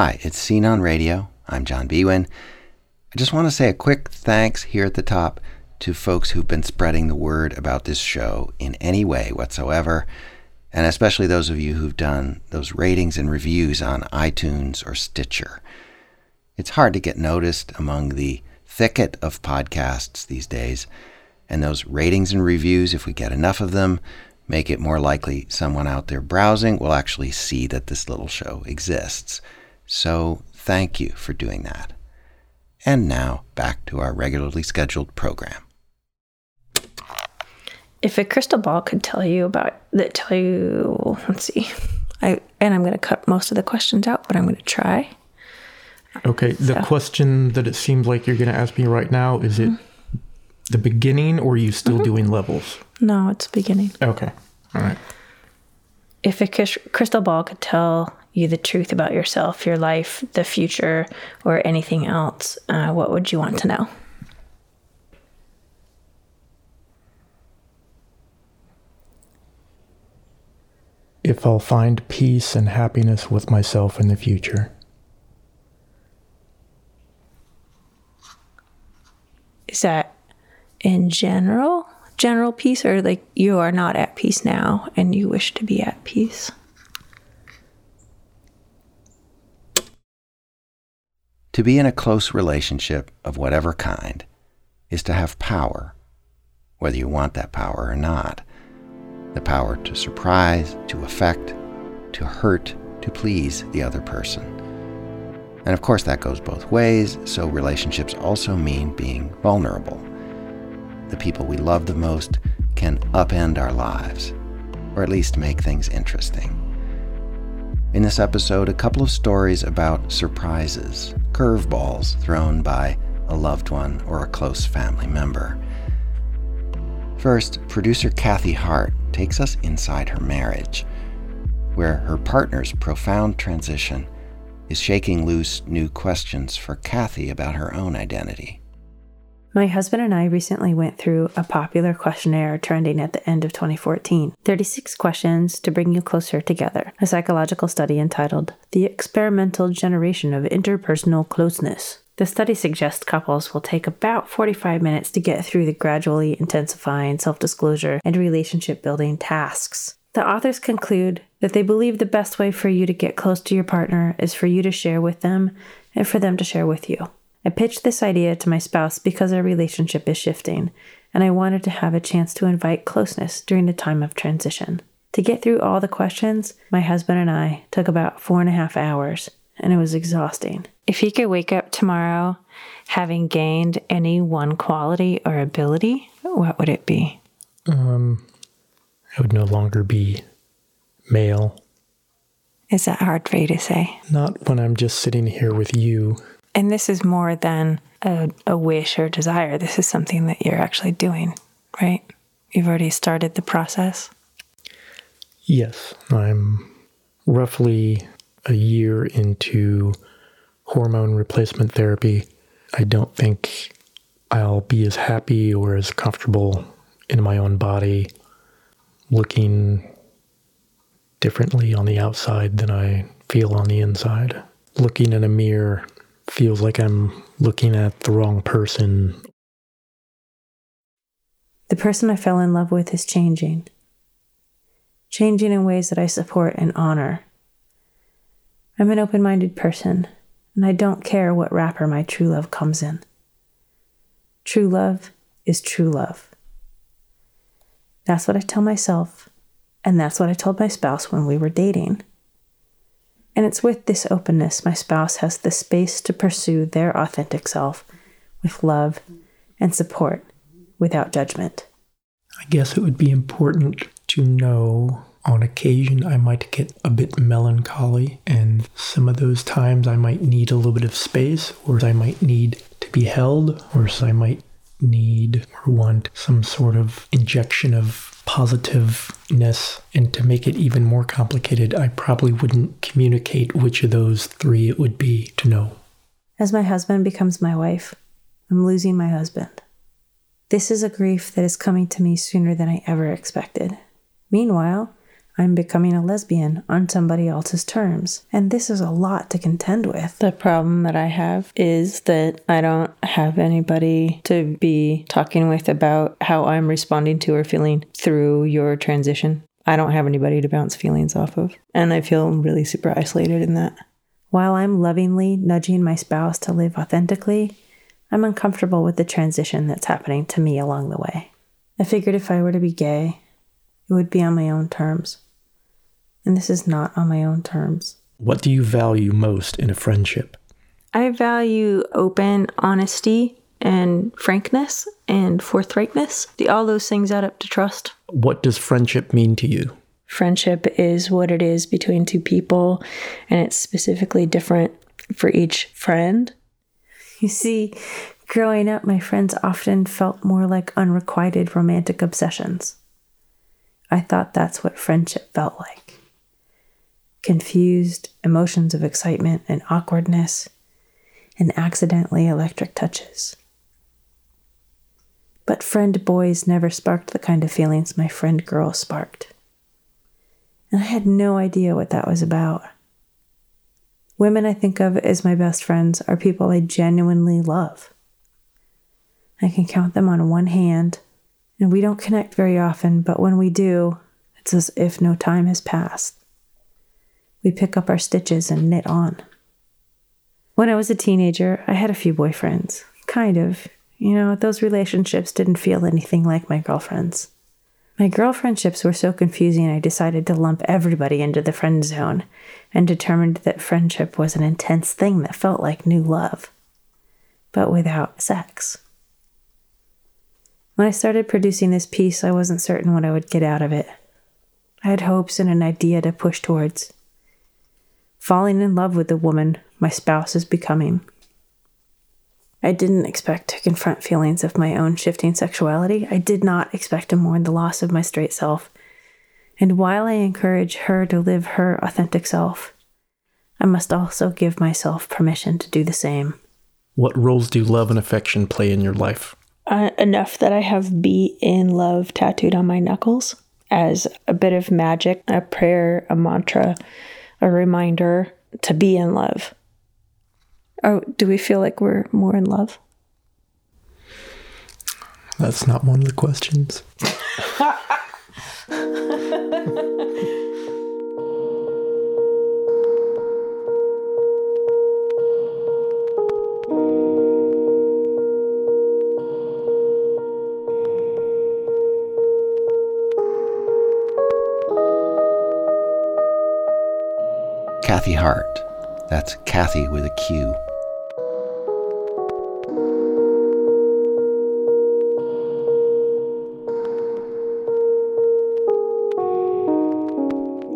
Hi, it's Scene on Radio. I'm John Biewen. I just want to say a quick thanks here at the top to folks who've been spreading the word about this show in any way whatsoever, and especially those of you who've done those ratings and reviews on iTunes or Stitcher. It's hard to get noticed among the thicket of podcasts these days, and those ratings and reviews, if we get enough of them, make it more likely someone out there browsing will actually see that this little show exists. So thank you for doing that. And now, back to our regularly scheduled program. If a crystal ball could tell you about that, tell you, let's see, I and I'm going to cut most of the questions out, but I'm going to try. Okay, the question that it seems like you're going to ask me right now is it mm-hmm. the beginning or are you still mm-hmm. doing levels? No, it's beginning. Okay, all right. If a crystal ball could tell you the truth about yourself, your life, the future, or anything else, uh, what would you want to know? If I'll find peace and happiness with myself in the future. Is that in general, general peace, or like you are not at peace now and you wish to be at peace? To be in a close relationship of whatever kind is to have power, whether you want that power or not. The power to surprise, to affect, to hurt, to please the other person. And of course, that goes both ways, so relationships also mean being vulnerable. The people we love the most can upend our lives, or at least make things interesting. In this episode, a couple of stories about surprises, curveballs thrown by a loved one or a close family member. First, producer Qathi Hart takes us inside her marriage, where her partner's profound transition is shaking loose new questions for Qathi about her own identity. My husband and I recently went through a popular questionnaire trending at the end of 2014 36 questions to bring you closer together, a psychological study entitled The Experimental Generation of Interpersonal Closeness. The study suggests couples will take about 45 minutes to get through the gradually intensifying self disclosure and relationship building tasks. The authors conclude that they believe the best way for you to get close to your partner is for you to share with them and for them to share with you. I pitched this idea to my spouse because our relationship is shifting, and I wanted to have a chance to invite closeness during a time of transition. To get through all the questions, my husband and I took about four and a half hours, and it was exhausting. If he could wake up tomorrow having gained any one quality or ability, what would it be? Um, I would no longer be male. Is that hard for you to say? Not when I'm just sitting here with you. And this is more than a, a wish or desire. This is something that you're actually doing, right? You've already started the process. Yes, I'm roughly a year into hormone replacement therapy. I don't think I'll be as happy or as comfortable in my own body looking differently on the outside than I feel on the inside. Looking in a mirror feels like I'm looking at the wrong person. The person I fell in love with is changing. Changing in ways that I support and honor. I'm an open minded person, and I don't care what wrapper my true love comes in. True love is true love. That's what I tell myself, and that's what I told my spouse when we were dating. And it's with this openness my spouse has the space to pursue their authentic self with love and support without judgment. I guess it would be important to know on occasion I might get a bit melancholy, and some of those times I might need a little bit of space, or I might need to be held, or I might need or want some sort of injection of positiveness. And to make it even more complicated, I probably wouldn't communicate which of those three it would be to know. As my husband becomes my wife, I'm losing my husband. This is a grief that is coming to me sooner than I ever expected. Meanwhile, I'm becoming a lesbian on somebody else's terms. And this is a lot to contend with. The problem that I have is that I don't have anybody to be talking with about how I'm responding to or feeling through your transition. I don't have anybody to bounce feelings off of. And I feel really super isolated in that. While I'm lovingly nudging my spouse to live authentically, I'm uncomfortable with the transition that's happening to me along the way. I figured if I were to be gay, it would be on my own terms and this is not on my own terms. What do you value most in a friendship? I value open honesty and frankness and forthrightness. The, all those things add up to trust. What does friendship mean to you? Friendship is what it is between two people, and it's specifically different for each friend. You see, growing up, my friends often felt more like unrequited romantic obsessions. I thought that's what friendship felt like confused emotions of excitement and awkwardness, and accidentally electric touches. But friend boys never sparked the kind of feelings my friend girls sparked. And I had no idea what that was about. Women I think of as my best friends are people I genuinely love. I can count them on one hand, and we don't connect very often, but when we do, it's as if no time has passed we pick up our stitches and knit on. When I was a teenager, I had a few boyfriends. Kind of. You know, those relationships didn't feel anything like my girlfriends. My girlfriendships were so confusing, I decided to lump everybody into the friend zone and determined that friendship was an intense thing that felt like new love, but without sex. When I started producing this piece, I wasn't certain what I would get out of it. I had hopes and an idea to push towards falling in love with the woman my spouse is becoming. I didn't expect to confront feelings of my own shifting sexuality. I did not expect to mourn the loss of my straight self. And while I encourage her to live her authentic self, I must also give myself permission to do the same. What roles do love and affection play in your life? Uh, enough that I have be in love tattooed on my knuckles as a bit of magic, a prayer, a mantra, a reminder to be in love. Oh, do we feel like we're more in love? That's not one of the questions. Qathi Hart. That's Qathi with a Q.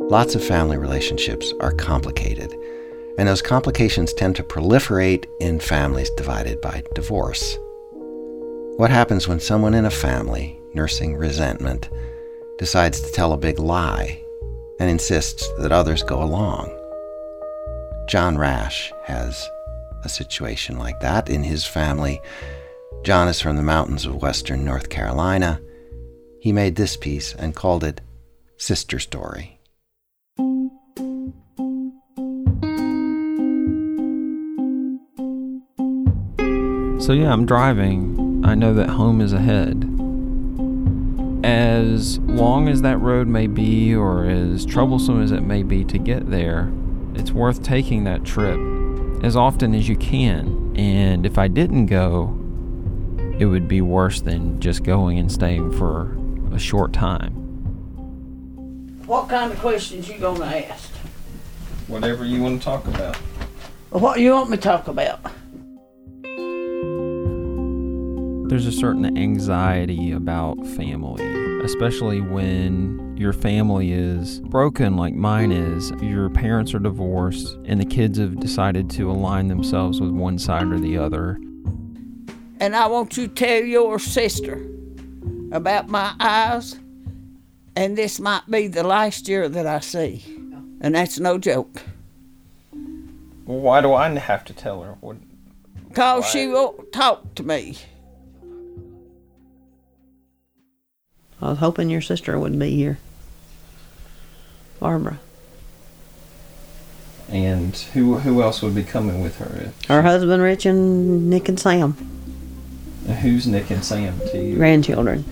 Lots of family relationships are complicated, and those complications tend to proliferate in families divided by divorce. What happens when someone in a family, nursing resentment, decides to tell a big lie and insists that others go along? John Rash has a situation like that in his family. John is from the mountains of western North Carolina. He made this piece and called it Sister Story. So, yeah, I'm driving. I know that home is ahead. As long as that road may be, or as troublesome as it may be to get there, it's worth taking that trip as often as you can. And if I didn't go, it would be worse than just going and staying for a short time. What kind of questions you gonna ask? Whatever you want to talk about. What you want me to talk about? There's a certain anxiety about family, especially when your family is broken like mine is. Your parents are divorced and the kids have decided to align themselves with one side or the other. And I want you to tell your sister about my eyes, and this might be the last year that I see. And that's no joke. Why do I have to tell her? Because she won't talk to me. I was hoping your sister wouldn't be here. Barbara. And who who else would be coming with her? Her husband, Rich, and Nick and Sam. And who's Nick and Sam to you? Grandchildren.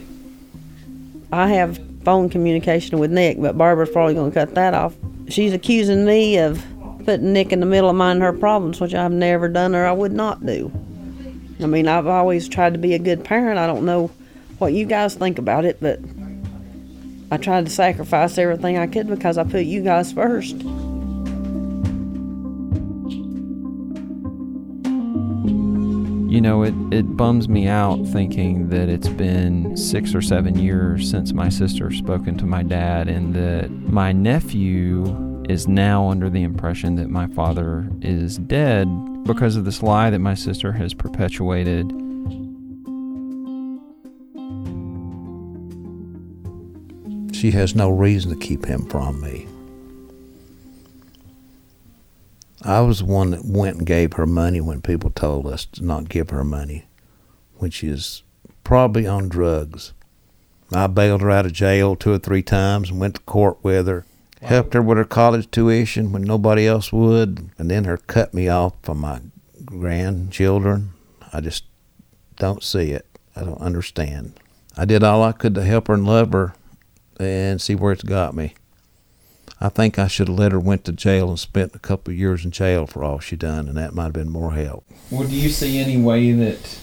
I have phone communication with Nick, but Barbara's probably going to cut that off. She's accusing me of putting Nick in the middle of mine and her problems, which I've never done or I would not do. I mean, I've always tried to be a good parent. I don't know what you guys think about it, but I tried to sacrifice everything I could because I put you guys first. You know, it, it bums me out thinking that it's been six or seven years since my sister spoken to my dad, and that my nephew is now under the impression that my father is dead because of this lie that my sister has perpetuated. She has no reason to keep him from me. I was the one that went and gave her money when people told us to not give her money, when she is probably on drugs. I bailed her out of jail two or three times and went to court with her, helped her with her college tuition when nobody else would, and then her cut me off from my grandchildren. I just don't see it. I don't understand. I did all I could to help her and love her and see where it's got me. I think I should have let her went to jail and spent a couple of years in jail for all she done, and that might have been more help. Well, do you see any way that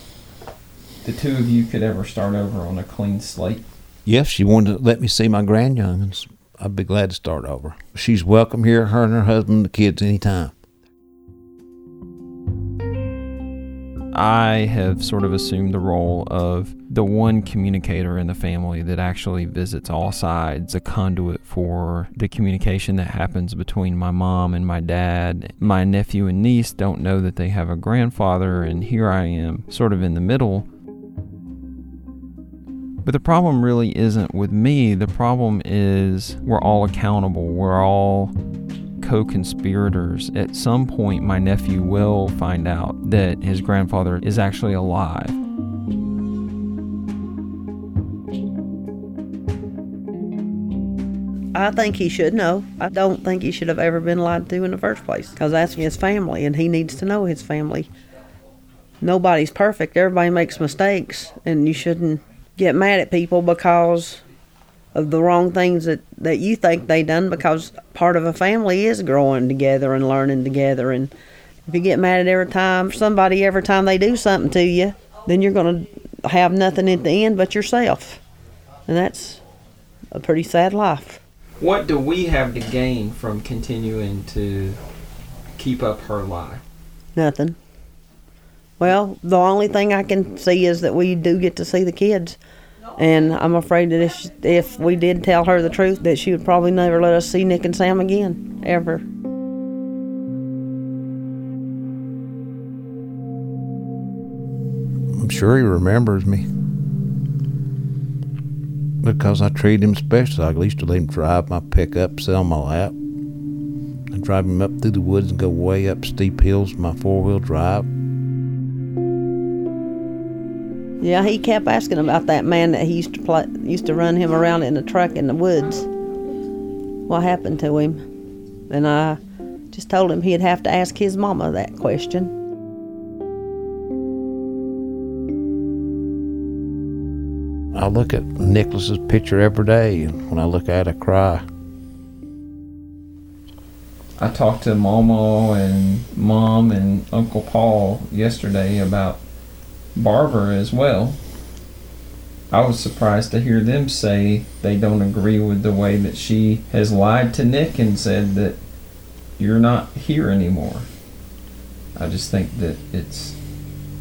the two of you could ever start over on a clean slate? Yes, she wanted to let me see my grandyoungins. I'd be glad to start over. She's welcome here, her and her husband, the kids, anytime. I have sort of assumed the role of the one communicator in the family that actually visits all sides, a conduit for the communication that happens between my mom and my dad. My nephew and niece don't know that they have a grandfather, and here I am, sort of in the middle. But the problem really isn't with me. The problem is we're all accountable. We're all co conspirators. At some point, my nephew will find out that his grandfather is actually alive. I think he should know. I don't think he should have ever been lied to in the first place because that's his family and he needs to know his family. Nobody's perfect. Everybody makes mistakes and you shouldn't get mad at people because of the wrong things that, that you think they done because part of a family is growing together and learning together. And if you get mad at every time somebody every time they do something to you then you're going to have nothing at the end but yourself. And that's a pretty sad life. What do we have to gain from continuing to keep up her lie nothing. Well the only thing i can see is that we do get to see the kids and I'm afraid that if if we did tell her the truth, that she would probably never let us see Nick and Sam again, ever. I'm sure he remembers me because I treat him special. I used to let him drive my pickup, sell my lap, and drive him up through the woods and go way up steep hills with my four wheel drive. Yeah, he kept asking about that man that he used to play, used to run him around in a truck in the woods. What happened to him? And I just told him he'd have to ask his mama that question. I look at Nicholas's picture every day, and when I look at it, I cry. I talked to Mama and Mom and Uncle Paul yesterday about Barbara as well. I was surprised to hear them say they don't agree with the way that she has lied to Nick and said that you're not here anymore. I just think that it's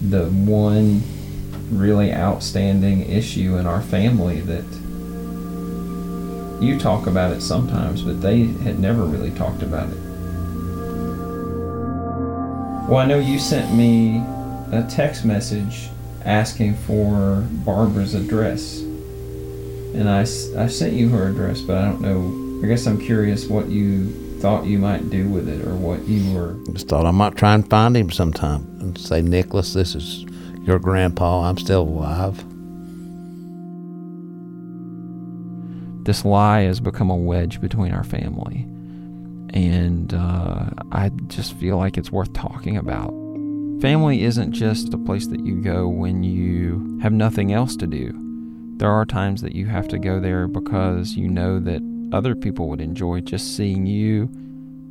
the one really outstanding issue in our family that you talk about it sometimes, but they had never really talked about it. Well, I know you sent me a text message asking for Barbara's address. And I, I sent you her address, but I don't know. I guess I'm curious what you thought you might do with it or what you were. Just thought I might try and find him sometime and say, Nicholas, this is your grandpa. I'm still alive. this lie has become a wedge between our family. And uh, I just feel like it's worth talking about. Family isn't just a place that you go when you have nothing else to do. There are times that you have to go there because you know that other people would enjoy just seeing you.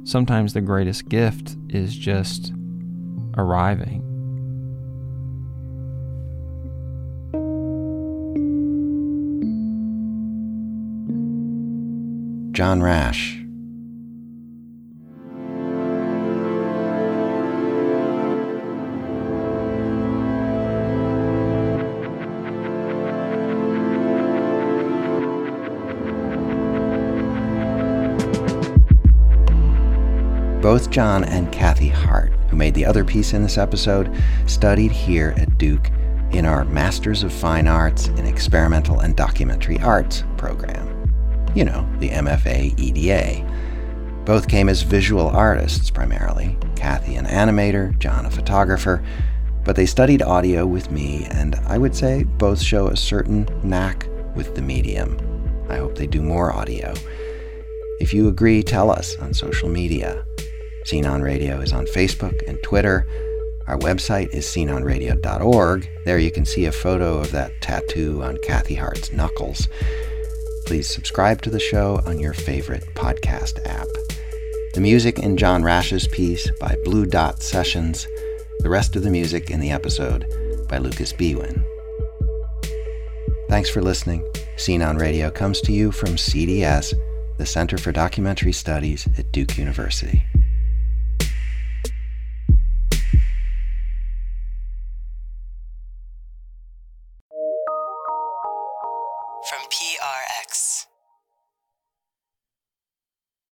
Sometimes the greatest gift is just arriving. John Rash. John and Qathi Hart, who made the other piece in this episode, studied here at Duke in our Masters of Fine Arts in Experimental and Documentary Arts program you know, the MFA EDA. Both came as visual artists primarily, Qathi an animator, John a photographer, but they studied audio with me, and I would say both show a certain knack with the medium. I hope they do more audio. If you agree, tell us on social media. Scene on Radio is on Facebook and Twitter. Our website is sceneonradio.org. There you can see a photo of that tattoo on Qathi Hart's knuckles please subscribe to the show on your favorite podcast app. The music in John Rash's piece by Blue Dot Sessions, the rest of the music in the episode by Lucas Biewen. Thanks for listening. Scene on Radio comes to you from CDS, the Center for Documentary Studies at Duke University.